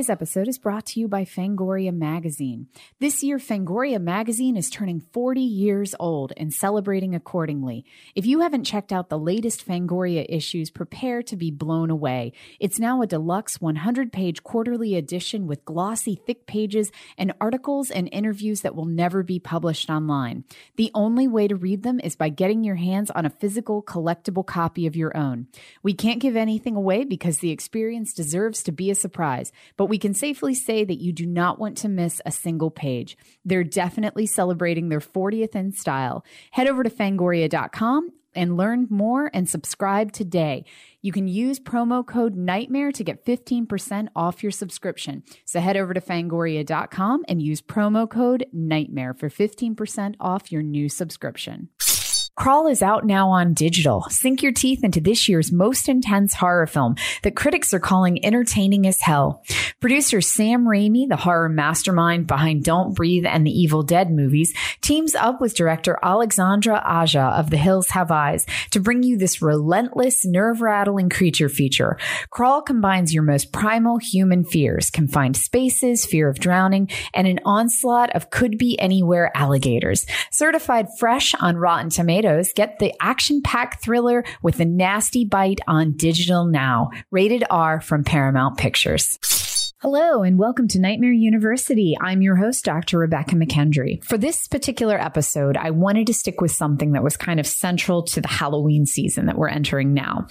Today's episode is brought to you by Fangoria Magazine. This year, Fangoria Magazine is turning 40 years old and celebrating accordingly. If you haven't checked out the latest Fangoria issues, prepare to be blown away. It's now a deluxe 100 page quarterly edition with glossy, thick pages and articles and interviews that will never be published online. The only way to read them is by getting your hands on a physical, collectible copy of your own. We can't give anything away because the experience deserves to be a surprise, but we can safely say that you do not want to miss a single page. They're definitely celebrating their 40th in style. Head over to fangoria.com and learn more and subscribe today. You can use promo code NIGHTMARE to get 15% off your subscription. So head over to fangoria.com and use promo code NIGHTMARE for 15% off your new subscription. Crawl is out now on digital. Sink your teeth into this year's most intense horror film that critics are calling entertaining as hell. Producer Sam Raimi, the horror mastermind behind Don't Breathe and the Evil Dead movies, teams up with director Alexandre Aja of The Hills Have Eyes to bring you this relentless, nerve-rattling creature feature. Crawl combines your most primal human fears, confined spaces, fear of drowning, and an onslaught of could-be-anywhere alligators. Certified fresh on Rotten Tomatoes, get the action-packed thriller with a nasty bite on digital now. Rated R from Paramount Pictures. Hello and welcome to Nightmare University. I'm your host, Dr. Rebekah McKendry. For this particular episode, I wanted to stick with something that was kind of central to the Halloween season that we're entering now.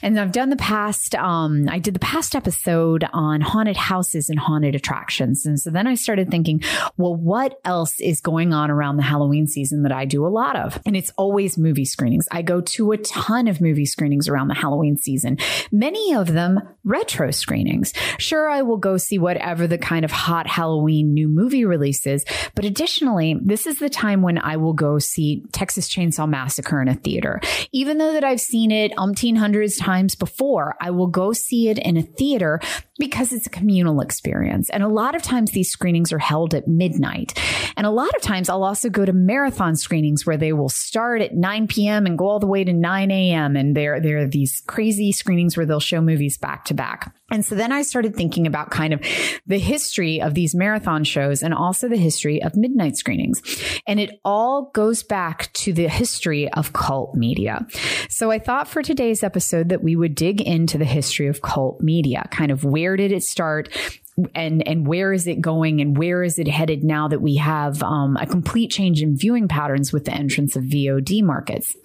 And I've done the past, um, I did the past episode on haunted houses and haunted attractions. And so then I started thinking, well, what else is going on around the Halloween season that I do a lot of? And it's always movie screenings. I go to a ton of movie screenings around the Halloween season, many of them retro screenings. Sure, I will go see whatever the kind of hot Halloween new movie release is. But additionally, this is the time when I will go see Texas Chainsaw Massacre in a theater. Even though that I've seen it umpteen hundreds times before, I will go see it in a theater because it's a communal experience. And a lot of times these screenings are held at midnight. And a lot of times I'll also go to marathon screenings where they will start at 9 p.m. and go all the way to 9 a.m. And there, there are these crazy screenings where they'll show movies back to back. And so then I started thinking about kind of the history of these marathon shows and also the history of midnight screenings. And it all goes back to the history of cult media. So I thought for today's episode that we would dig into the history of cult media, kind of where did it start? and and where is it going and where is it headed now that we have um, a complete change in viewing patterns with the entrance of VOD markets.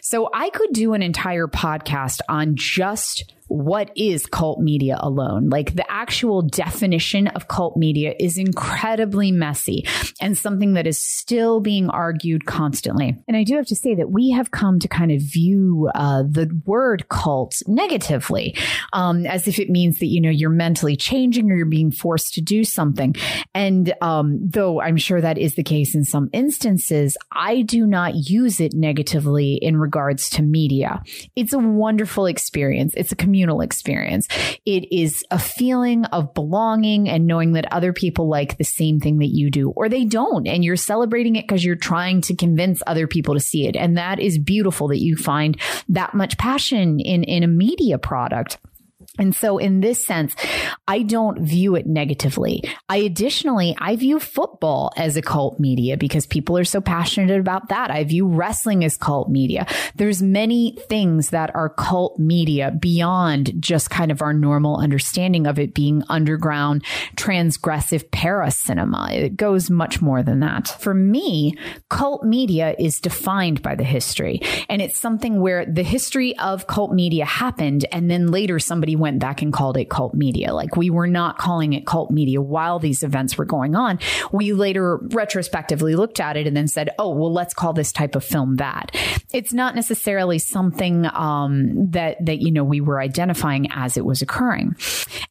So I could do an entire podcast on just what is cult media alone? Like the actual definition of cult media is incredibly messy and something that is still being argued constantly. And I do have to say that we have come to kind of view uh, the word cult negatively, um, as if it means that, you know, you're mentally changing or you're being forced to do something. And um, though I'm sure that is the case in some instances, I do not use it negatively in regards to media. It's a wonderful experience. It's a community communal experience. It is a feeling of belonging and knowing that other people like the same thing that you do or they don't. And you're celebrating it because you're trying to convince other people to see it. And that is beautiful that you find that much passion in, in a media product. And so in this sense, I don't view it negatively. I additionally, I view football as a cult media because people are so passionate about that. I view wrestling as cult media. There's many things that are cult media beyond just kind of our normal understanding of it being underground, transgressive para cinema. It goes much more than that. For me, cult media is defined by the history and it's something where the history of cult media happened and then later somebody went back and called it cult media. Like we were not calling it cult media while these events were going on. We later retrospectively looked at it and then said, oh, well, let's call this type of film that. It's not necessarily something um, that, that, you know, we were identifying as it was occurring.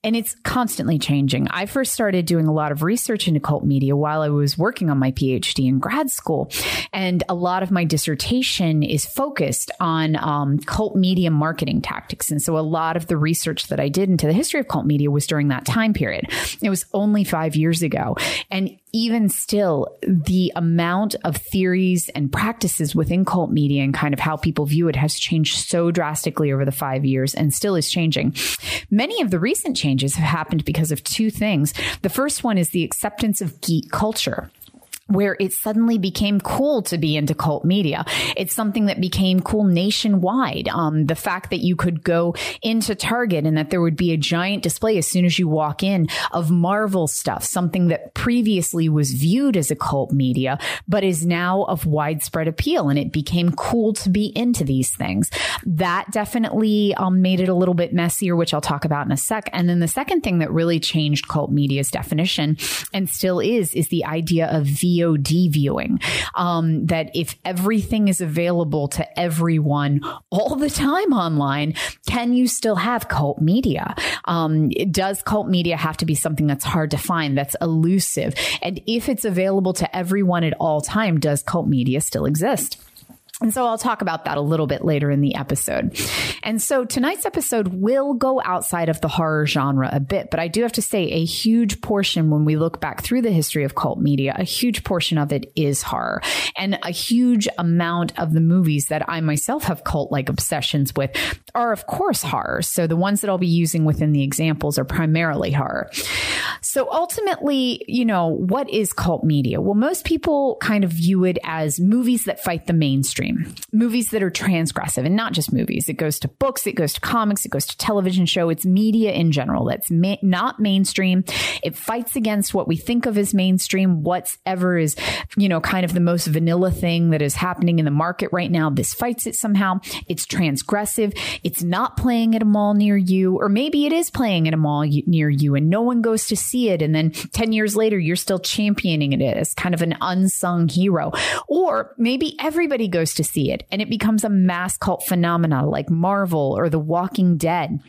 And it's constantly changing. I first started doing a lot of research into cult media while I was working on my PhD in grad school. And a lot of my dissertation is focused on um, cult media marketing tactics. And so a lot of the research that I did into the history of cult media was during that time period. It was only five years ago. And even still, the amount of theories and practices within cult media and kind of how people view it has changed so drastically over the five years and still is changing. Many of the recent changes have happened because of two things. The first one is the acceptance of geek culture where it suddenly became cool to be into cult media. It's something that became cool nationwide. Um, the fact that you could go into Target and that there would be a giant display as soon as you walk in of Marvel stuff, something that previously was viewed as a cult media, but is now of widespread appeal. And it became cool to be into these things. That definitely um, made it a little bit messier, which I'll talk about in a sec. And then the second thing that really changed cult media's definition and still is, is the idea of V VOD viewing. Um, that if everything is available to everyone all the time online, can you still have cult media? Um, does cult media have to be something that's hard to find, that's elusive? And if it's available to everyone at all time, does cult media still exist? And so I'll talk about that a little bit later in the episode. And so tonight's episode will go outside of the horror genre a bit, but I do have to say a huge portion when we look back through the history of cult media, a huge portion of it is horror. And a huge amount of the movies that I myself have cult like obsessions with are of course horror. So the ones that I'll be using within the examples are primarily horror. So ultimately, you know, what is cult media? Well, most people kind of view it as movies that fight the mainstream movies that are transgressive, and not just movies. It goes to books, it goes to comics, it goes to television show. It's media in general that's ma- not mainstream. It fights against what we think of as mainstream. Whatever is, you know, kind of the most vanilla thing that is happening in the market right now. This fights it somehow. It's transgressive. It's not playing at a mall near you, or maybe it is playing at a mall near you, and no one goes to see it. And then ten years later, you're still championing it as kind of an unsung hero, or maybe everybody goes to see it and it becomes a mass cult phenomena like Marvel or The Walking Dead.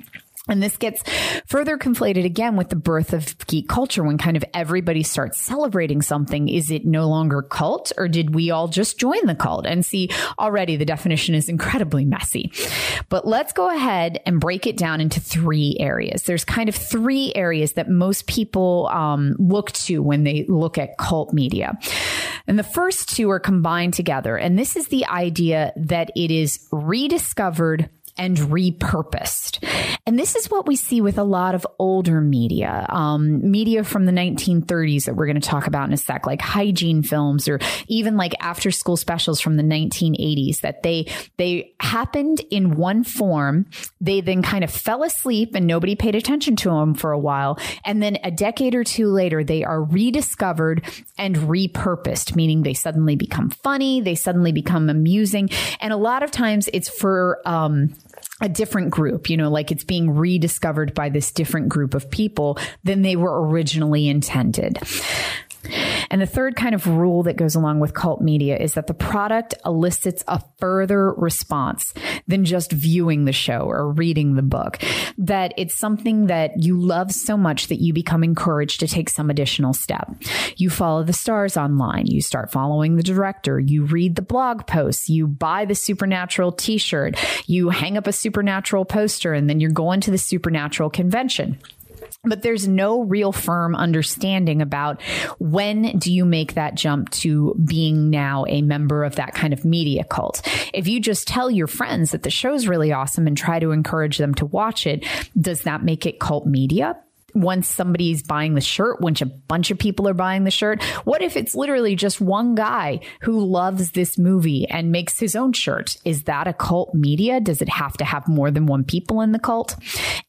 And this gets further conflated again with the birth of geek culture when kind of everybody starts celebrating something. Is it no longer cult or did we all just join the cult? And see, already the definition is incredibly messy. But let's go ahead and break it down into three areas. There's kind of three areas that most people um, look to when they look at cult media. And the first two are combined together. And this is the idea that it is rediscovered and repurposed. And this is what we see with a lot of older media, um, media from the 1930s that we're going to talk about in a sec, like hygiene films or even like after school specials from the 1980s that they, they happened in one form. They then kind of fell asleep and nobody paid attention to them for a while. And then a decade or two later, they are rediscovered and repurposed, meaning they suddenly become funny. They suddenly become amusing. And a lot of times it's for, um, a different group, you know, like it's being rediscovered by this different group of people than they were originally intended. And the third kind of rule that goes along with cult media is that the product elicits a further response than just viewing the show or reading the book. That it's something that you love so much that you become encouraged to take some additional step. You follow the stars online, you start following the director, you read the blog posts, you buy the supernatural t-shirt, you hang up a supernatural poster, and then you're going to the supernatural convention but there's no real firm understanding about when do you make that jump to being now a member of that kind of media cult. If you just tell your friends that the show's really awesome and try to encourage them to watch it, does that make it cult media? Once somebody's buying the shirt, once a bunch of people are buying the shirt? What if it's literally just one guy who loves this movie and makes his own shirt? Is that a cult media? Does it have to have more than one people in the cult?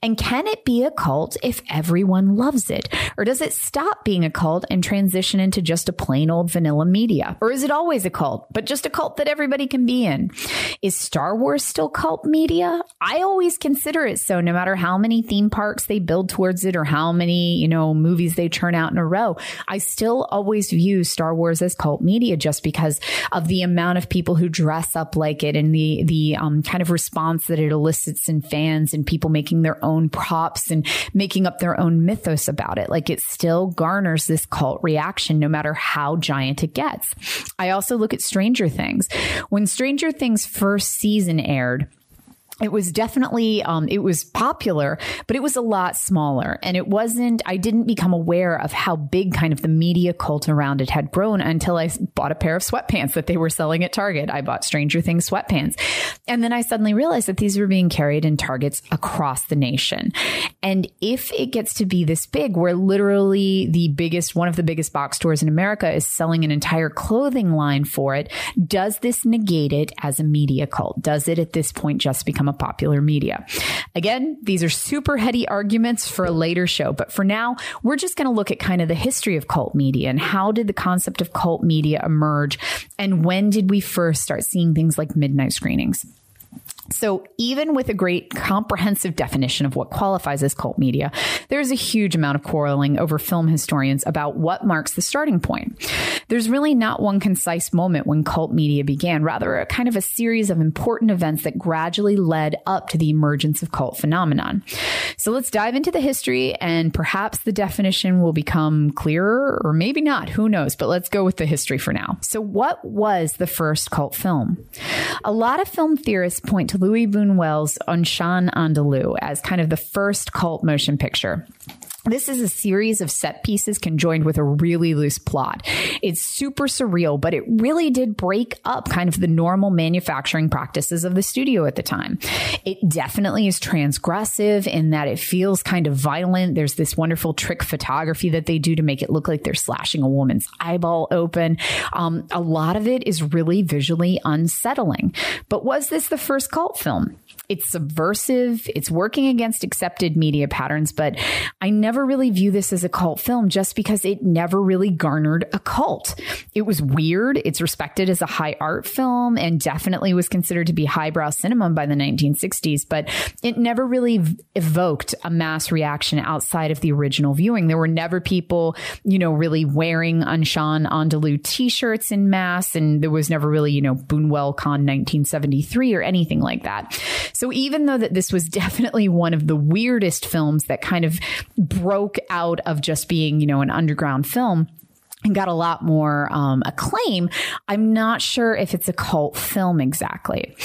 And can it be a cult if everyone loves it? Or does it stop being a cult and transition into just a plain old vanilla media? Or is it always a cult, but just a cult that everybody can be in? Is Star Wars still cult media? I always consider it so, no matter how many theme parks they build towards it or how how many, you know, movies they churn out in a row. I still always view Star Wars as cult media just because of the amount of people who dress up like it and the, the um, kind of response that it elicits in fans and people making their own props and making up their own mythos about it. Like it still garners this cult reaction no matter how giant it gets. I also look at Stranger Things. When Stranger Things first season aired, it was definitely um, it was popular but it was a lot smaller. And it wasn't i didn't become aware of how big kind of the media cult around it had grown until i bought a pair of sweatpants that they were selling at target. I bought stranger things sweatpants. And then i suddenly realized that these were being carried in targets across the nation. And if it gets to be this big where literally the biggest one of the biggest box stores in america is selling an entire clothing line for it does this negate it as a media cult? Does it at this point just become popular media. Again, these are super heady arguments for a later show, but for now, we're just going to look at kind of the history of cult media and how did the concept of cult media emerge and when did we first start seeing things like midnight screenings. So, even with a great comprehensive definition of what qualifies as cult media, there's a huge amount of quarreling over film historians about what marks the starting point. There's really not one concise moment when cult media began, rather, a kind of a series of important events that gradually led up to the emergence of cult phenomenon. So, let's dive into the history, and perhaps the definition will become clearer, or maybe not, who knows, but let's go with the history for now. So, what was the first cult film? A lot of film theorists point to Louis Buñuel's Un Chien Andalou as kind of the first cult motion picture. This is a series of set pieces conjoined with a really loose plot. It's super surreal, but it really did break up kind of the normal manufacturing practices of the studio at the time. It definitely is transgressive in that it feels kind of violent. There's this wonderful trick photography that they do to make it look like they're slashing a woman's eyeball open. Um, a lot of it is really visually unsettling. But was this the first cult film? It's subversive. It's working against accepted media patterns, but I never really view this as a cult film just because it never really garnered a cult. It was weird. It's respected as a high art film and definitely was considered to be highbrow cinema by the 1960s, but it never really evoked a mass reaction outside of the original viewing. There were never people, you know, really wearing Un Chien Andalou t-shirts in mass and there was never really, you know, Buñuel Con 1973 or anything like that. So even though that this was definitely one of the weirdest films that kind of broke out of just being, you know, an underground film, and got a lot more um, acclaim. I'm not sure if it's a cult film exactly.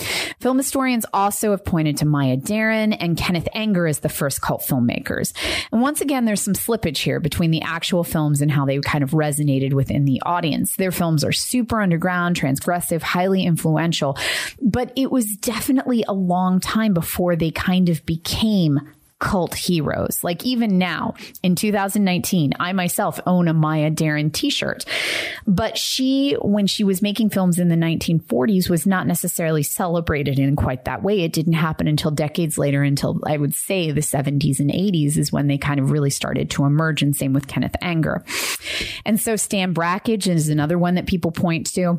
Film historians also have pointed to Maya Deren and Kenneth Anger as the first cult filmmakers. And once again, there's some slippage here between the actual films and how they kind of resonated within the audience. Their films are super underground, transgressive, highly influential, but it was definitely a long time before they kind of became cult heroes. Like even now in 2019, I myself own a Maya Deren t-shirt. But she, when she was making films in the 1940s, was not necessarily celebrated in quite that way. It didn't happen until decades later, until I would say the 70s and 80s is when they kind of really started to emerge. And same with Kenneth Anger. And so Stan Brakhage is another one that people point to.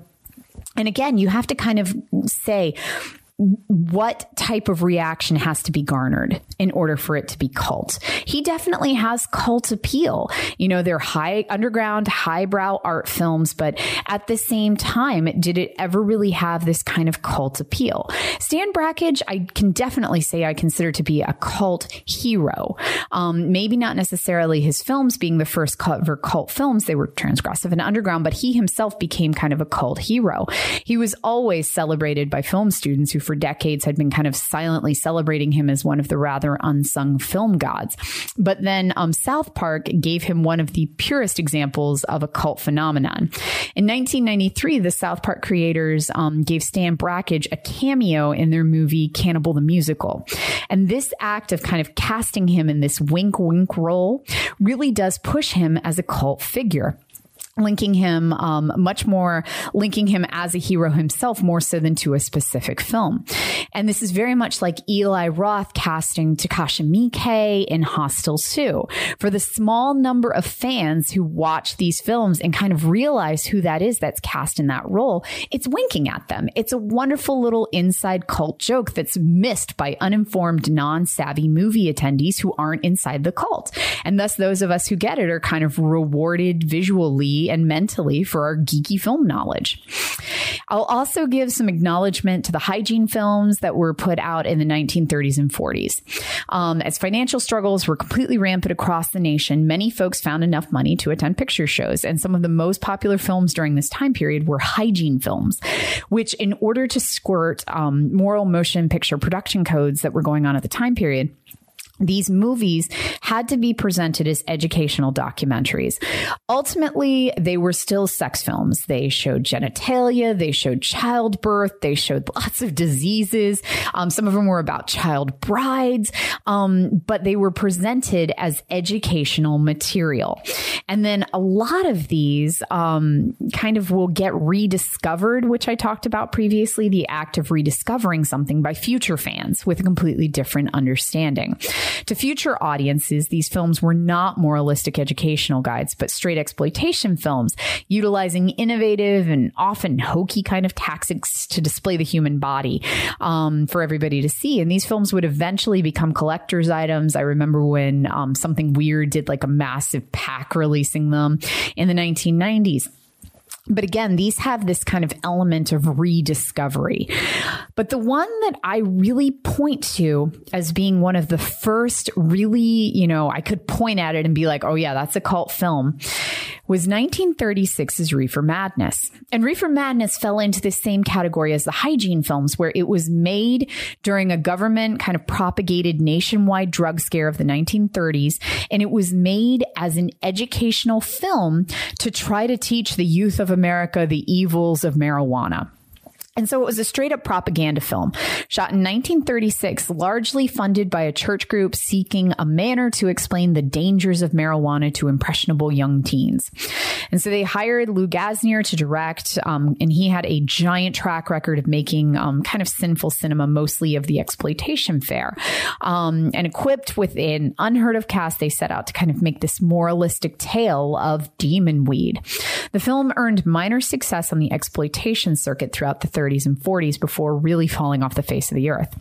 And again, you have to kind of say, what type of reaction has to be garnered in order for it to be cult. He definitely has cult appeal. You know, they're high underground, highbrow art films, but at the same time, did it ever really have this kind of cult appeal? Stan Brakhage, I can definitely say I consider to be a cult hero. Um, maybe not necessarily his films being the first cover cult films. They were transgressive and underground, but he himself became kind of a cult hero. He was always celebrated by film students who for decades had been kind of silently celebrating him as one of the rather unsung film gods. But then um, South Park gave him one of the purest examples of a cult phenomenon. In 1993, the South Park creators um, gave Stan Brakhage a cameo in their movie Cannibal the Musical. And this act of kind of casting him in this wink wink role really does push him as a cult figure linking him um, much more linking him as a hero himself more so than to a specific film. And this is very much like eli roth casting takashi miike in hostel 2 for the small number of fans who watch these films and kind of realize who that is that's cast in that role it's winking at them. It's a wonderful little inside cult joke that's missed by uninformed non-savvy movie attendees who aren't inside the cult. And thus those of us who get it are kind of rewarded visually and mentally for our geeky film knowledge. I'll also give some acknowledgement to the hygiene films that were put out in the 1930s and 40s. Um, as financial struggles were completely rampant across the nation, many folks found enough money to attend picture shows. And some of the most popular films during this time period were hygiene films, which, in order to squirt um, moral motion picture production codes that were going on at the time period, these movies had to be presented as educational documentaries. Ultimately, they were still sex films. They showed genitalia, they showed childbirth, they showed lots of diseases. Um, some of them were about child brides, um, but they were presented as educational material. And then a lot of these um, kind of will get rediscovered, which I talked about previously the act of rediscovering something by future fans with a completely different understanding. To future audiences, these films were not moralistic educational guides, but straight exploitation films, utilizing innovative and often hokey kind of tactics to display the human body um, for everybody to see. And these films would eventually become collector's items. I remember when um, something weird did like a massive pack releasing them in the 1990s. But again, these have this kind of element of rediscovery. But the one that I really point to as being one of the first really, you know, I could point at it and be like, oh yeah, that's a cult film was 1936's Reefer Madness. And Reefer Madness fell into the same category as the hygiene films, where it was made during a government kind of propagated nationwide drug scare of the 1930s. And it was made as an educational film to try to teach the youth of America the evils of marijuana. And so it was a straight up propaganda film shot in 1936, largely funded by a church group seeking a manner to explain the dangers of marijuana to impressionable young teens. And so they hired Lou Gasnier to direct, um, and he had a giant track record of making um, kind of sinful cinema, mostly of the exploitation fare. Um, and equipped with an unheard of cast, they set out to kind of make this moralistic tale of demon weed. The film earned minor success on the exploitation circuit throughout the 30s and 40s before really falling off the face of the earth.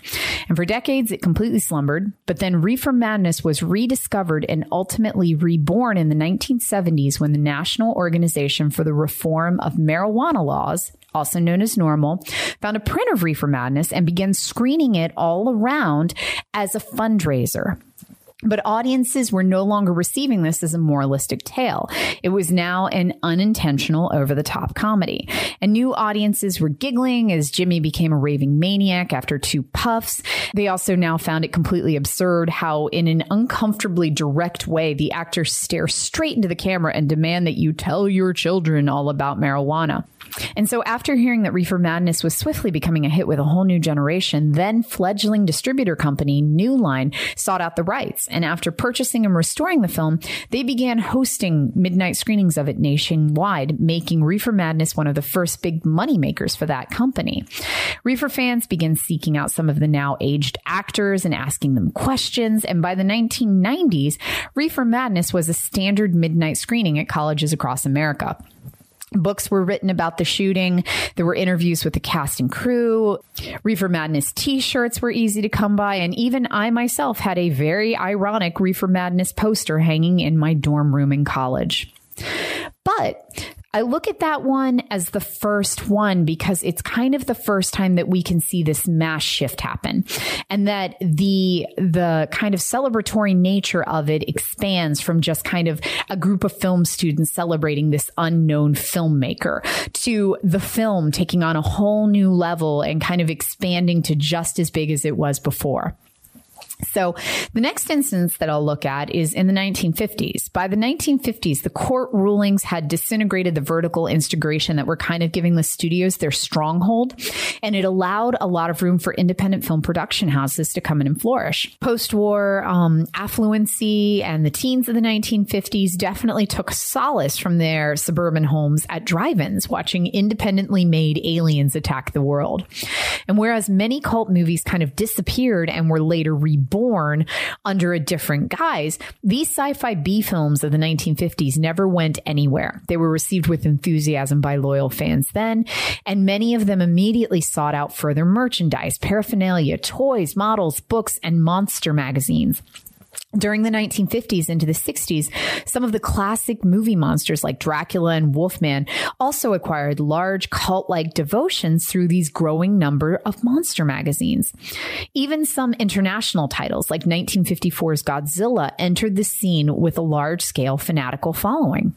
And for decades, it completely slumbered, but then Reefer Madness was rediscovered and ultimately reborn in the 1970s when the National Organization for the Reform of Marijuana Laws also known as NORML, found a print of Reefer Madness and began screening it all around as a fundraiser. But audiences were no longer receiving this as a moralistic tale. It was now an unintentional, over the top comedy. And new audiences were giggling as Jimmy became a raving maniac after two puffs. They also now found it completely absurd how, in an uncomfortably direct way, the actors stare straight into the camera and demand that you tell your children all about marijuana. And so, after hearing that Reefer Madness was swiftly becoming a hit with a whole new generation, then fledgling distributor company New Line sought out the rights. And after purchasing and restoring the film, they began hosting midnight screenings of it nationwide, making Reefer Madness one of the first big money makers for that company. Reefer fans began seeking out some of the now aged actors and asking them questions. And by the 1990s, Reefer Madness was a standard midnight screening at colleges across America. Books were written about the shooting. There were interviews with the cast and crew. Reefer Madness t shirts were easy to come by. And even I myself had a very ironic Reefer Madness poster hanging in my dorm room in college. But I look at that one as the first one because it's kind of the first time that we can see this mass shift happen and that the the kind of celebratory nature of it expands from just kind of a group of film students celebrating this unknown filmmaker to the film taking on a whole new level and kind of expanding to just as big as it was before. So the next instance that I'll look at is in the 1950s. By the 1950s, the court rulings had disintegrated the vertical integration that were kind of giving the studios their stronghold, and it allowed a lot of room for independent film production houses to come in and flourish. Post-war um, affluency and the teens of the 1950s definitely took solace from their suburban homes at drive-ins, watching independently made aliens attack the world. And whereas many cult movies kind of disappeared and were later rebuilt born under a different guise. These sci-fi B films of the 1950s never went anywhere. They were received with enthusiasm by loyal fans then, and many of them immediately sought out further merchandise, paraphernalia, toys, models, books, and monster magazines. During the 1950s into the 60s, some of the classic movie monsters like Dracula and Wolfman also acquired large cult like devotions through these growing number of monster magazines. Even some international titles like 1954's Godzilla entered the scene with a large scale fanatical following.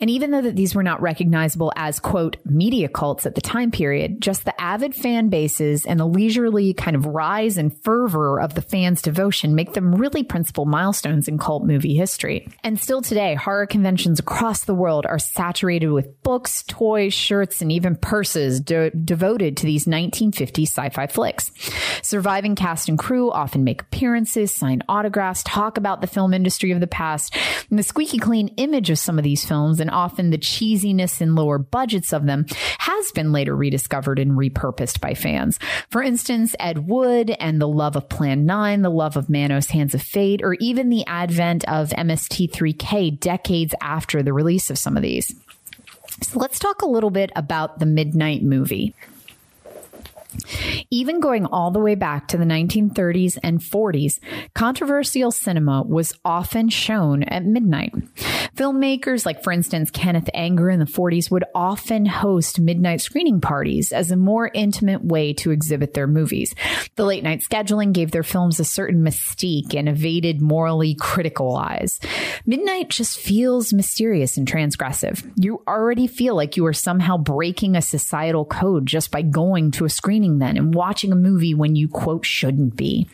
And even though that these were not recognizable as quote media cults at the time period, just the avid fan bases and the leisurely kind of rise and fervor of the fans' devotion make them really principal milestones in cult movie history. And still today, horror conventions across the world are saturated with books, toys, shirts, and even purses de- devoted to these 1950s sci-fi flicks. Surviving cast and crew often make appearances, sign autographs, talk about the film industry of the past, and the squeaky clean image of some of these films and often the cheesiness and lower budgets of them has been later rediscovered and repurposed by fans. For instance, Ed Wood and the love of Plan 9, the love of Manos Hands of Fate, or even the advent of MST3K decades after the release of some of these. So let's talk a little bit about the Midnight movie. Even going all the way back to the 1930s and 40s, controversial cinema was often shown at midnight. Filmmakers, like for instance Kenneth Anger in the 40s, would often host midnight screening parties as a more intimate way to exhibit their movies. The late night scheduling gave their films a certain mystique and evaded morally critical eyes. Midnight just feels mysterious and transgressive. You already feel like you are somehow breaking a societal code just by going to a screening then and watching a movie when you quote shouldn't be.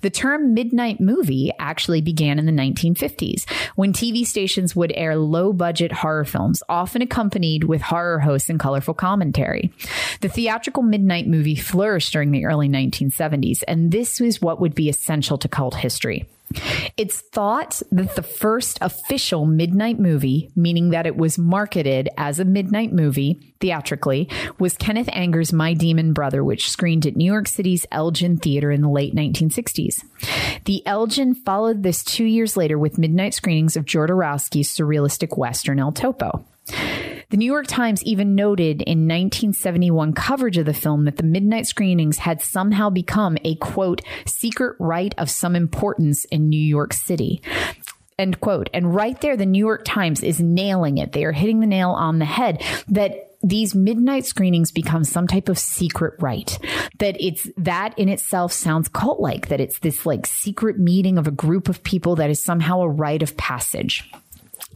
The term midnight movie actually began in the 1950s when TV stations would air low budget horror films, often accompanied with horror hosts and colorful commentary. The theatrical midnight movie flourished during the early 1970s, and this was what would be essential to cult history. It's thought that the first official midnight movie, meaning that it was marketed as a midnight movie theatrically, was Kenneth Anger's My Demon Brother, which screened at New York City's Elgin Theater in the late 1960s. The Elgin followed this two years later with midnight screenings of Jodorowsky's surrealistic western El Topo. The New York Times even noted in 1971 coverage of the film that the midnight screenings had somehow become a quote, secret rite of some importance in New York City. End quote. And right there, the New York Times is nailing it. They are hitting the nail on the head that these midnight screenings become some type of secret rite that it's that in itself sounds cult like that it's this like secret meeting of a group of people that is somehow a rite of passage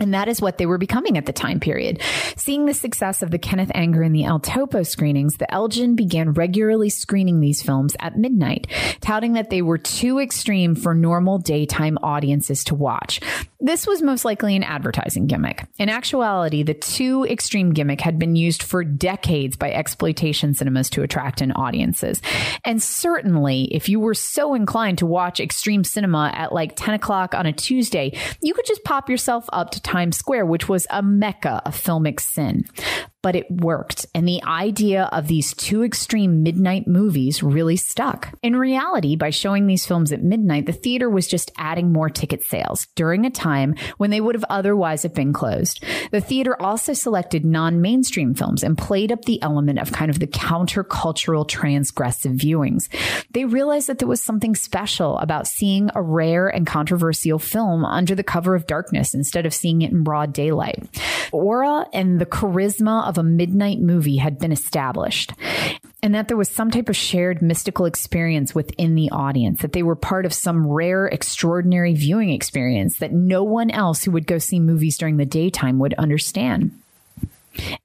and that is what they were becoming at the time period. Seeing the success of the Kenneth Anger and the El Topo screenings, the Elgin began regularly screening these films at midnight, touting that they were too extreme for normal daytime audiences to watch. This was most likely an advertising gimmick. In actuality, the too extreme gimmick had been used for decades by exploitation cinemas to attract in audiences. And certainly, if you were so inclined to watch extreme cinema at like 10 o'clock on a Tuesday, you could just pop yourself up to Times Square, which was a mecca of filmic sin. But it worked, and the idea of these two extreme midnight movies really stuck. In reality, by showing these films at midnight, the theater was just adding more ticket sales during a time when they would have otherwise have been closed. The theater also selected non-mainstream films and played up the element of kind of the countercultural transgressive viewings. They realized that there was something special about seeing a rare and controversial film under the cover of darkness instead of seeing it in broad daylight. Aura and the charisma of a midnight movie had been established. And that there was some type of shared mystical experience within the audience, that they were part of some rare, extraordinary viewing experience that no one else who would go see movies during the daytime would understand.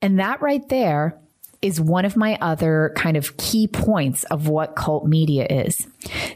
And that right there is one of my other kind of key points of what cult media is.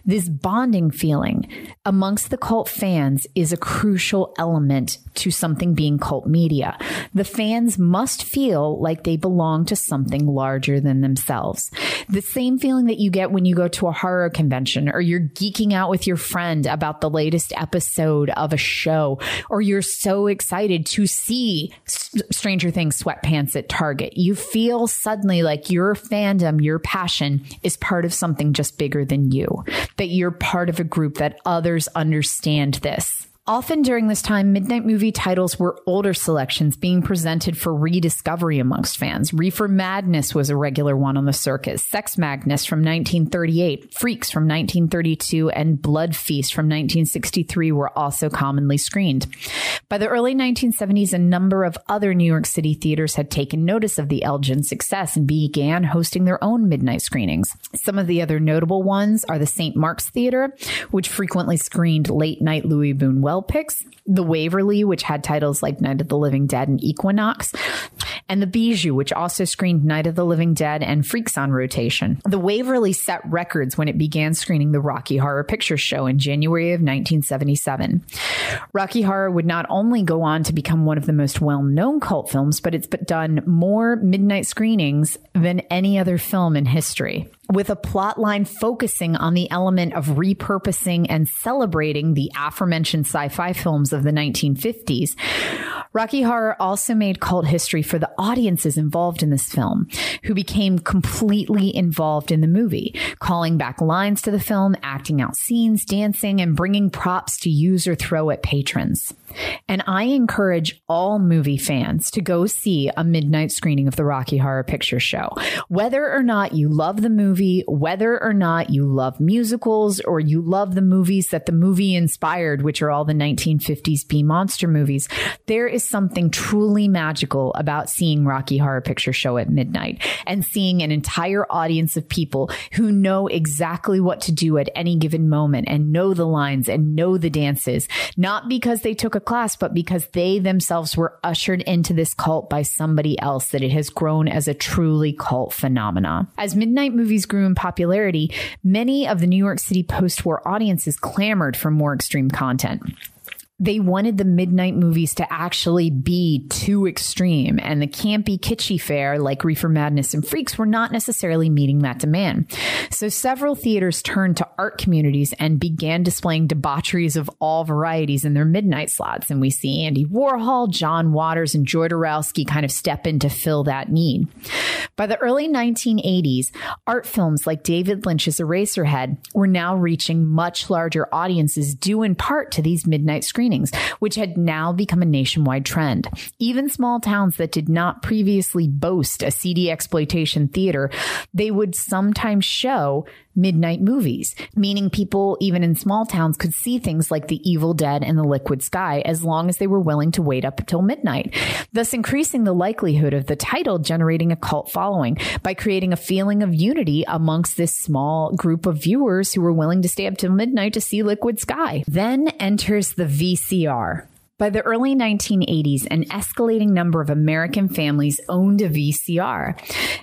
This bonding feeling amongst the cult fans is a crucial element to something being cult media. The fans must feel like they belong to something larger than themselves. The same feeling that you get when you go to a horror convention or you're geeking out with your friend about the latest episode of a show or you're so excited to see Stranger Things sweatpants at Target. You feel suddenly like your fandom, your passion is part of something just bigger than you, that you're part of a group that others understand this Often during this time, midnight movie titles were older selections being presented for rediscovery amongst fans. Reefer Madness was a regular one on the circuit, Sex Madness from 1938, Freaks from 1932, and Blood Feast from 1963 were also commonly screened. By the early 1970s, a number of other New York City theaters had taken notice of the Elgin success and began hosting their own midnight screenings. Some of the other notable ones are the St. Mark's Theater, which frequently screened late night Louis Buñuel Picks, the Waverly, which had titles like Night of the Living Dead and Equinox, and the Bijou, which also screened Night of the Living Dead and Freaks on rotation. The Waverly set records when it began screening the Rocky Horror Picture Show in January of 1977. Rocky Horror would not only go on to become one of the most well known cult films, but it's done more midnight screenings than any other film in history with a plot line focusing on the element of repurposing and celebrating the aforementioned sci-fi films of the 1950s. Rocky Horror also made cult history for the audiences involved in this film, who became completely involved in the movie, calling back lines to the film, acting out scenes, dancing, and bringing props to use or throw at patrons. And I encourage all movie fans to go see a midnight screening of the Rocky Horror Picture Show. Whether or not you love the movie, whether or not you love musicals, or you love the movies that the movie inspired, which are all the 1950s B monster movies, there is something truly magical about seeing Rocky Horror Picture Show at midnight and seeing an entire audience of people who know exactly what to do at any given moment and know the lines and know the dances, not because they took a class, but because they themselves were ushered into this cult by somebody else, that it has grown as a truly cult phenomena. As midnight movies grew in popularity, many of the New York City post war audiences clamored for more extreme content they wanted the midnight movies to actually be too extreme and the campy kitschy fare like Reefer Madness and Freaks were not necessarily meeting that demand. So several theaters turned to art communities and began displaying debaucheries of all varieties in their midnight slots. And we see Andy Warhol, John Waters, and Jodorowsky kind of step in to fill that need. By the early 1980s, art films like David Lynch's Eraserhead were now reaching much larger audiences due in part to these midnight screens which had now become a nationwide trend. Even small towns that did not previously boast a seedy exploitation theater, they would sometimes show midnight movies, meaning people even in small towns could see things like The Evil Dead and The Liquid Sky as long as they were willing to wait up until midnight, thus increasing the likelihood of the title generating a cult following by creating a feeling of unity amongst this small group of viewers who were willing to stay up till midnight to see Liquid Sky. Then enters the VCR. By the early 1980s, an escalating number of American families owned a VCR.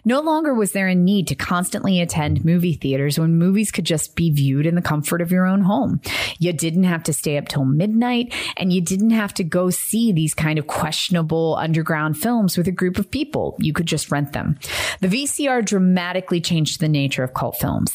No longer was there a need to constantly attend movie theaters when movies could just be viewed in the comfort of your own home. You didn't have to stay up till midnight and you didn't have to go see these kind of questionable underground films with a group of people. You could just rent them. The VCR dramatically changed the nature of cult films.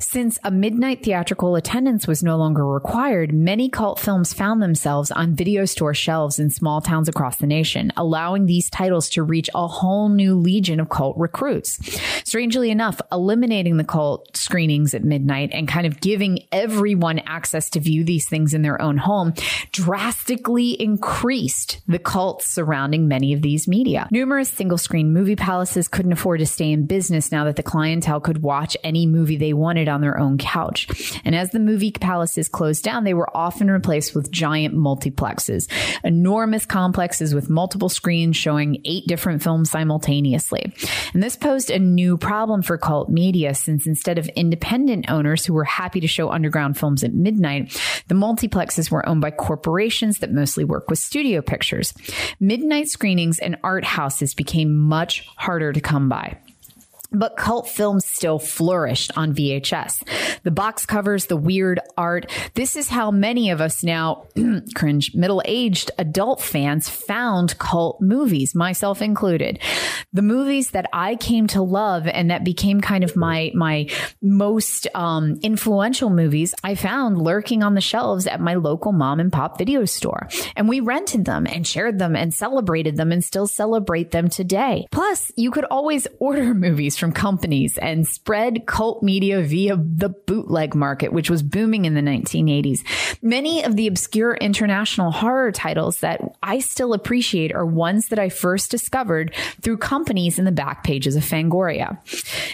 Since a midnight theatrical attendance was no longer required, many cult films found themselves on video store shelves in small towns across the nation, allowing these titles to reach a whole new legion of cult recruits. Strangely enough, eliminating the cult screenings at midnight and kind of giving everyone access to view these things in their own home drastically increased the cults surrounding many of these media. Numerous single screen movie palaces couldn't afford to stay in business now that the clientele could watch any movie they wanted on their own couch. And as the movie palaces closed down, they were often replaced with giant multiplexes enormous complexes with multiple screens showing eight different films simultaneously. And this posed a new problem for cult media since instead of independent owners who were happy to show underground films at midnight, the multiplexes were owned by corporations that mostly work with studio pictures. Midnight screenings and art houses became much harder to come by. But cult films still flourished on VHS. The box covers, the weird art. This is how many of us now, cringe, middle aged adult fans found cult movies, myself included. The movies that I came to love and that became kind of my, my most um, influential movies, I found lurking on the shelves at my local mom and pop video store. And we rented them and shared them and celebrated them and still celebrate them today. Plus, you could always order movies from companies and spread cult media via the bootleg market, which was booming in the 1980s. Many of the obscure international horror titles that I still appreciate are ones that I first discovered through companies in the back pages of Fangoria.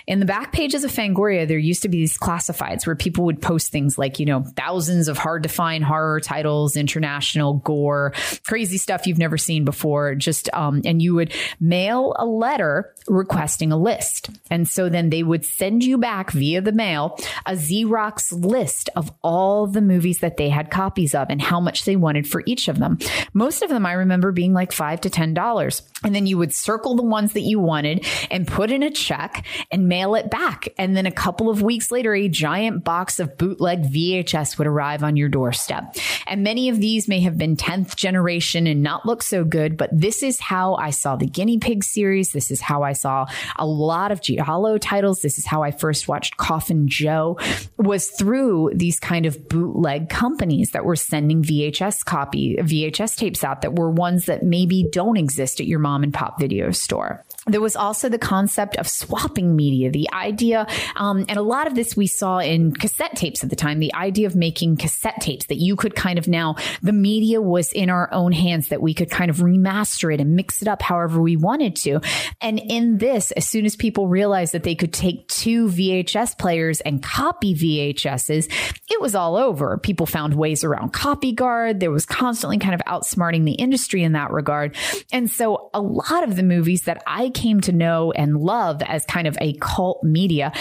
In the back pages of Fangoria, there used to be these classifieds where people would post things like, you know, thousands of hard to find horror titles, international gore, crazy stuff you've never seen before. Just, um, and you would mail a letter requesting a list. And so then they would send you back via the mail a Xerox list of all the movies that they had copies of and how much they wanted for each of them. Most of them I remember being like five to ten dollars. And then you would circle the ones that you wanted and put in a check and mail it back. And then a couple of weeks later, a giant box of bootleg VHS would arrive on your doorstep. And many of these may have been 10th generation and not look so good, but this is how I saw the guinea pig series. This is how I saw a lot of Giallo titles. This is how I first watched Coffin Joe was through these kind of bootleg companies that were sending VHS copy, VHS tapes out that were ones that maybe don't exist at your mom and pop video store. There was also the concept of swapping media, the idea, um, and a lot of this we saw in cassette tapes at the time, the idea of making cassette tapes that you could kind of now, the media was in our own hands, that we could kind of remaster it and mix it up however we wanted to. And in this, as soon as people realized that they could take two VHS players and copy VHSs, it was all over. People found ways around copy guard. There was constantly kind of outsmarting the industry in that regard. And so a lot of the movies that I came to know and love as kind of a cult media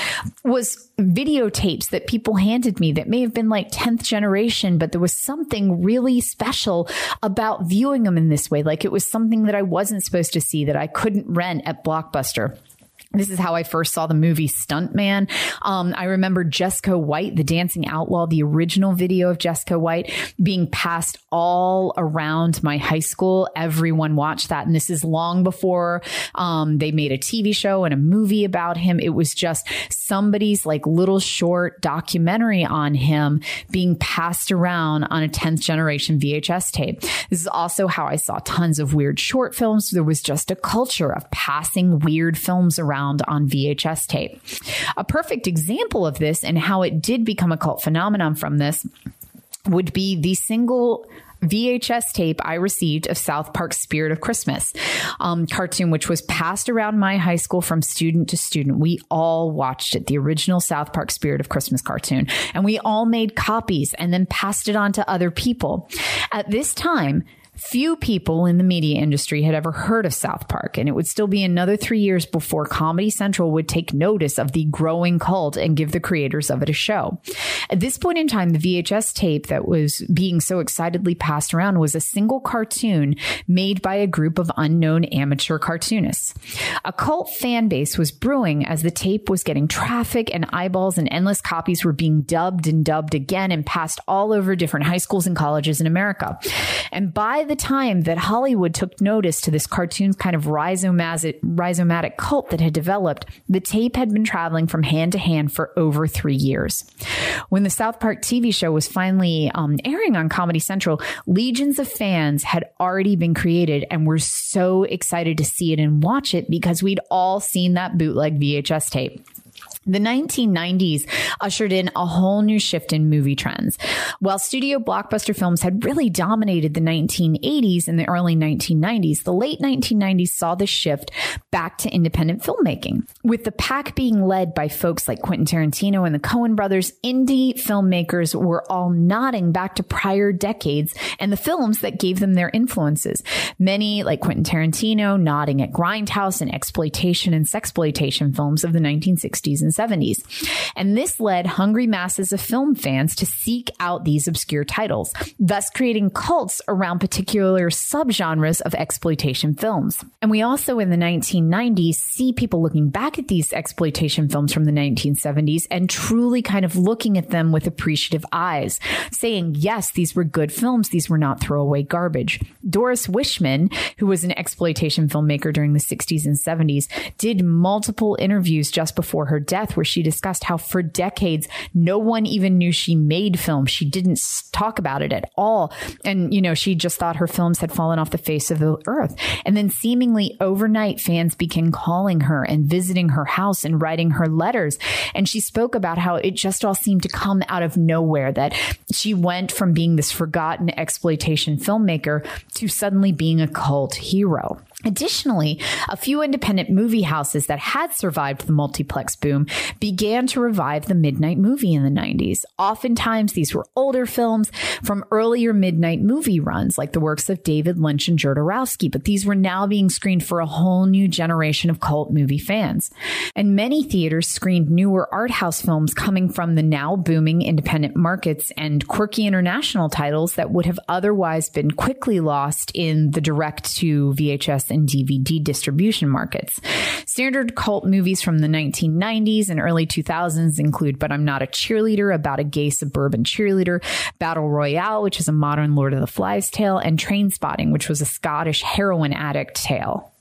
was videotapes that people handed me that may have been like 10th generation, but there was something really special about viewing them in this way. Like it was something that I wasn't supposed to see that I couldn't rent at Blockbuster. This is how I first saw the movie Stuntman. Um, I remember Jesco White, the dancing outlaw, the original video of Jesco White being passed all around my high school. Everyone watched that. And this is long before um, they made a TV show and a movie about him. It was just somebody's like little short documentary on him being passed around on a 10th generation VHS tape. This is also how I saw tons of weird short films. There was just a culture of passing weird films around on VHS tape. A perfect example of this and how it did become a cult phenomenon from this would be the single VHS tape I received of South Park's Spirit of Christmas um, cartoon, which was passed around my high school from student to student. We all watched it, the original South Park Spirit of Christmas cartoon, and we all made copies and then passed it on to other people. At this time, Few people in the media industry had ever heard of South Park, and it would still be another three years before Comedy Central would take notice of the growing cult and give the creators of it a show. At this point in time, the VHS tape that was being so excitedly passed around was a single cartoon made by a group of unknown amateur cartoonists. A cult fan base was brewing as the tape was getting traffic and eyeballs, and endless copies were being dubbed and dubbed again and passed all over different high schools and colleges in America. And by the time that Hollywood took notice to this cartoon's kind of rhizomatic, cult that had developed, the tape had been traveling from hand to hand for over three years. When the South Park TV show was finally um, airing on Comedy Central, legions of fans had already been created and were so excited to see it and watch it because we'd all seen that bootleg VHS tape. The 1990s ushered in a whole new shift in movie trends. While studio blockbuster films had really dominated the 1980s and the early 1990s, the late 1990s saw the shift back to independent filmmaking. With the pack being led by folks like Quentin Tarantino and the Coen brothers, indie filmmakers were all nodding back to prior decades and the films that gave them their influences. Many, like Quentin Tarantino, nodding at grindhouse and exploitation and sexploitation films of the 1960s and 70s. And this led hungry masses of film fans to seek out these obscure titles, thus creating cults around particular subgenres of exploitation films. And we also in the 1990s see people looking back at these exploitation films from the 1970s and truly kind of looking at them with appreciative eyes, saying, yes, these were good films. These were not throwaway garbage. Doris Wishman, who was an exploitation filmmaker during the 60s and 70s, did multiple interviews just before her death death, where she discussed how for decades, no one even knew she made film. She didn't talk about it at all. And, you know, she just thought her films had fallen off the face of the earth. And then seemingly overnight, fans began calling her and visiting her house and writing her letters. And she spoke about how it just all seemed to come out of nowhere, that she went from being this forgotten exploitation filmmaker to suddenly being a cult hero. Additionally, a few independent movie houses that had survived the multiplex boom began to revive the midnight movie in the 90s. Oftentimes, these were older films from earlier midnight movie runs, like the works of David Lynch and Jodorowsky, but these were now being screened for a whole new generation of cult movie fans. And many theaters screened newer art house films coming from the now booming independent markets and quirky international titles that would have otherwise been quickly lost in the direct to VHS and DVD distribution markets. Standard cult movies from the 1990s and early 2000s include But I'm Not a Cheerleader, about a gay suburban cheerleader, Battle Royale, which is a modern Lord of the Flies tale, and Trainspotting, which was a Scottish heroin addict tale.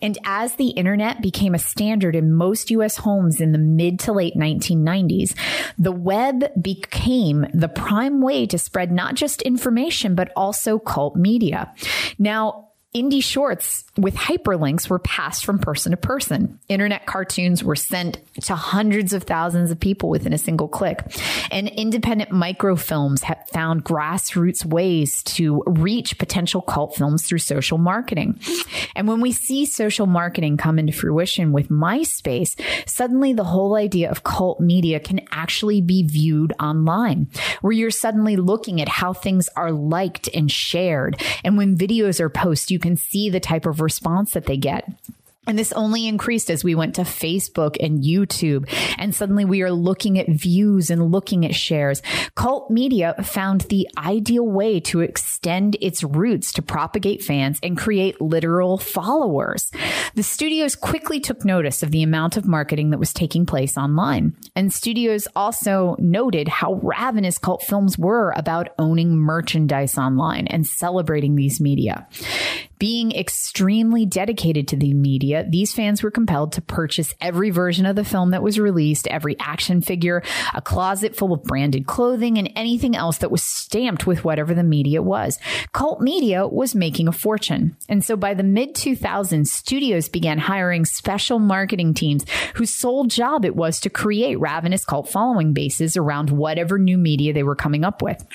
And as the internet became a standard in most US homes in the mid to late 1990s, the web became the prime way to spread not just information, but also cult media. Now, Indie shorts with hyperlinks were passed from person to person. Internet cartoons were sent to hundreds of thousands of people within a single click. And independent microfilms have found grassroots ways to reach potential cult films through social marketing. And when we see social marketing come into fruition with MySpace, suddenly the whole idea of cult media can actually be viewed online, where you're suddenly looking at how things are liked and shared. And when videos are posted, you can see the type of response that they get. And this only increased as we went to Facebook and YouTube. And suddenly we are looking at views and looking at shares. Cult media found the ideal way to extend its roots to propagate fans and create literal followers. The studios quickly took notice of the amount of marketing that was taking place online. And studios also noted how ravenous cult films were about owning merchandise online and celebrating these media. Being extremely dedicated to the media, these fans were compelled to purchase every version of the film that was released, every action figure, a closet full of branded clothing, and anything else that was stamped with whatever the media was. Cult media was making a fortune. And so by the mid 2000s, studios began hiring special marketing teams whose sole job it was to create ravenous cult following bases around whatever new media they were coming up with.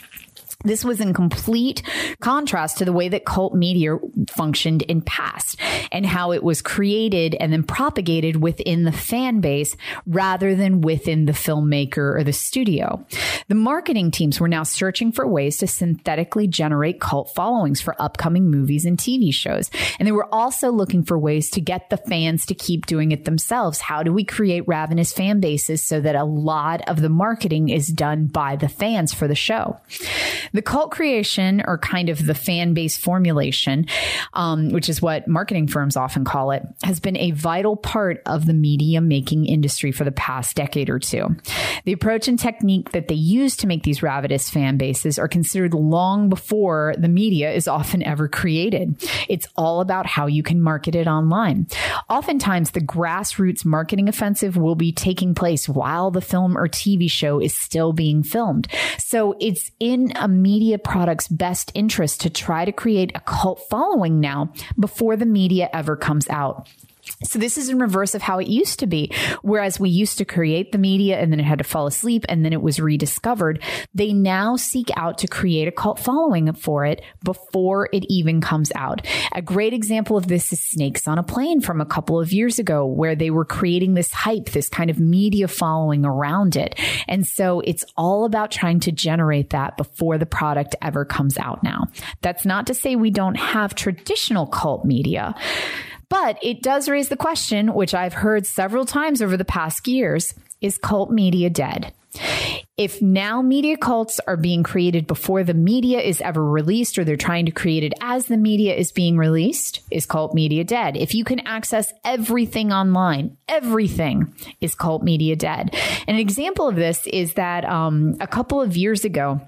This was in complete contrast to the way that cult media functioned in past and how it was created and then propagated within the fan base rather than within the filmmaker or the studio. The marketing teams were now searching for ways to synthetically generate cult followings for upcoming movies and TV shows. And they were also looking for ways to get the fans to keep doing it themselves. How do we create ravenous fan bases so that a lot of the marketing is done by the fans for the show? The cult creation, or kind of the fan base formulation, um, which is what marketing firms often call it, has been a vital part of the media making industry for the past decade or two. The approach and technique that they use to make these ravenous fan bases are considered long before the media is often ever created. It's all about how you can market it online. Oftentimes, the grassroots marketing offensive will be taking place while the film or TV show is still being filmed. So it's in a media product's best interest to try to create a cult following now before the media ever comes out. So this is in reverse of how it used to be. Whereas we used to create the media and then it had to fall asleep and then it was rediscovered. They now seek out to create a cult following for it before it even comes out. A great example of this is Snakes on a Plane from a couple of years ago, where they were creating this hype, this kind of media following around it. And so it's all about trying to generate that before the product ever comes out now. That's not to say we don't have traditional cult media. But it does raise the question, which I've heard several times over the past years is cult media dead? If now media cults are being created before the media is ever released, or they're trying to create it as the media is being released, is cult media dead? If you can access everything online, everything is cult media dead. And an example of this is that um, a couple of years ago,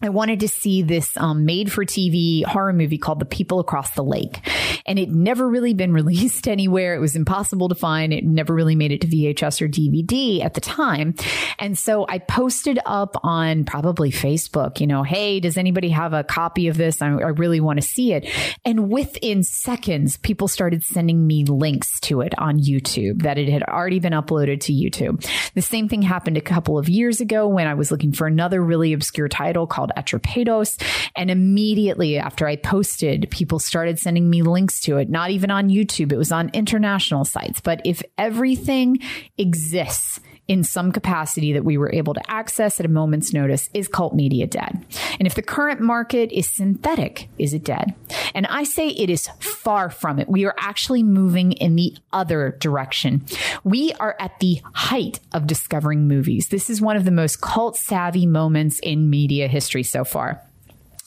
I wanted to see this um, made for TV horror movie called The People Across the Lake. And it never really been released anywhere. It was impossible to find. It never really made it to VHS or DVD at the time. And so I posted up on probably Facebook, you know, hey, does anybody have a copy of this? I, I really want to see it. And within seconds, people started sending me links to it on YouTube that it had already been uploaded to YouTube. The same thing happened a couple of years ago when I was looking for another really obscure title called called Atropedos. And immediately after I posted, people started sending me links to it, not even on YouTube. It was on international sites. But if everything exists, in some capacity that we were able to access at a moment's notice, is cult media dead? And if the current market is synthetic, is it dead? And I say it is far from it. We are actually moving in the other direction. We are at the height of discovering movies. This is one of the most cult savvy moments in media history so far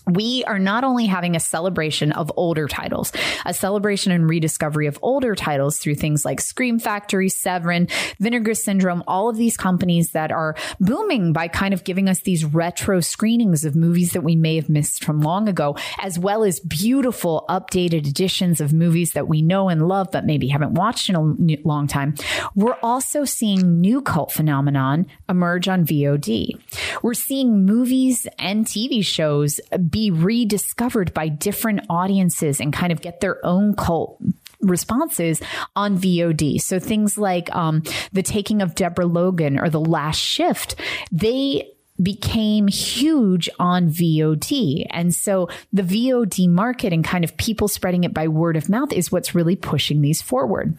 we are not only having a celebration of older titles, a celebration and rediscovery of older titles through things like Scream Factory, Severin, Vinegar Syndrome, all of these companies that are booming by kind of giving us these retro screenings of movies that we may have missed from long ago, as well as beautiful updated editions of movies that we know and love, but maybe haven't watched in a long time. We're also seeing new cult phenomenon emerge on VOD. We're seeing movies and TV shows be rediscovered by different audiences and kind of get their own cult responses on VOD. So things like um, the taking of Deborah Logan or the last shift, they became huge on VOD. And so the VOD market and kind of people spreading it by word of mouth is what's really pushing these forward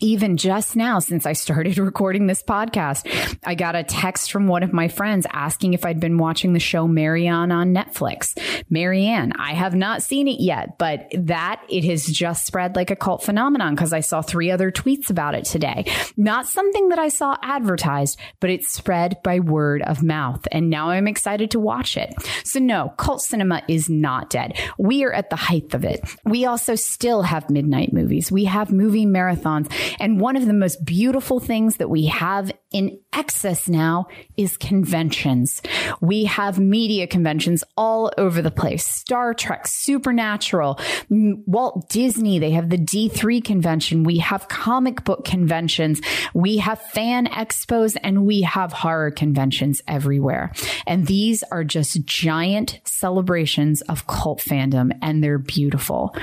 even just now, since I started recording this podcast, I got a text from one of my friends asking if I'd been watching the show Marianne on Netflix. Marianne, I have not seen it yet, but that it has just spread like a cult phenomenon because I saw three other tweets about it today. Not something that I saw advertised, but it spread by word of mouth. And now I'm excited to watch it. So no, cult cinema is not dead. We are at the height of it. We also still have midnight movies. We have movie marathons and one of the most beautiful things that we have in excess now is conventions. We have media conventions all over the place. Star Trek, Supernatural, Walt Disney, they have the D3 convention. We have comic book conventions. We have fan expos and we have horror conventions everywhere. And these are just giant celebrations of cult fandom and they're beautiful.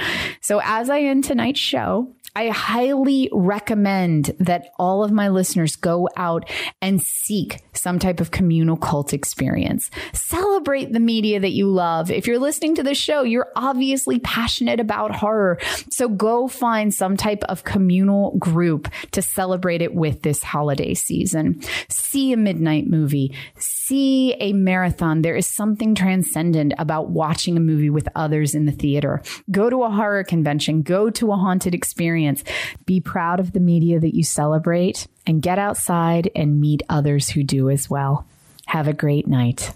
So as I end tonight's show, I highly recommend that all of my listeners go out and seek some type of communal cult experience. Celebrate the media that you love. If you're listening to the show, you're obviously passionate about horror. So go find some type of communal group to celebrate it with this holiday season. See a midnight movie, see a marathon. There is something transcendent about watching a movie with others in the theater. Go to a horror convention, go to a haunted experience. Be proud of the media that you celebrate and get outside and meet others who do as well. Have a great night.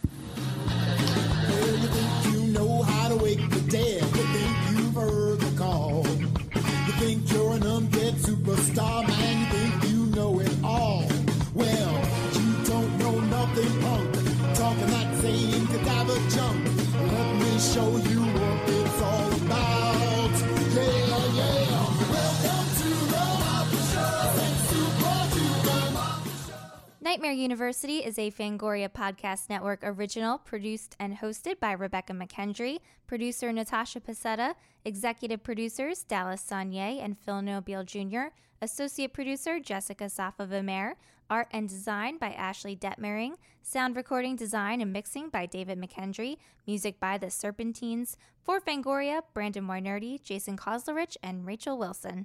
Nightmare University is a Fangoria Podcast Network original produced and hosted by Rebekah McKendry, producer Natasha Pasetta, executive producers Dallas Sonnier and Phil Nobile Jr., associate producer Jessica Safavimey, art and design by Ashley Detmering, sound recording design and mixing by David McKendry, music by The Serpentines, for Fangoria, Brandon Weinerty, Jason Kozlerich, and Rachel Wilson.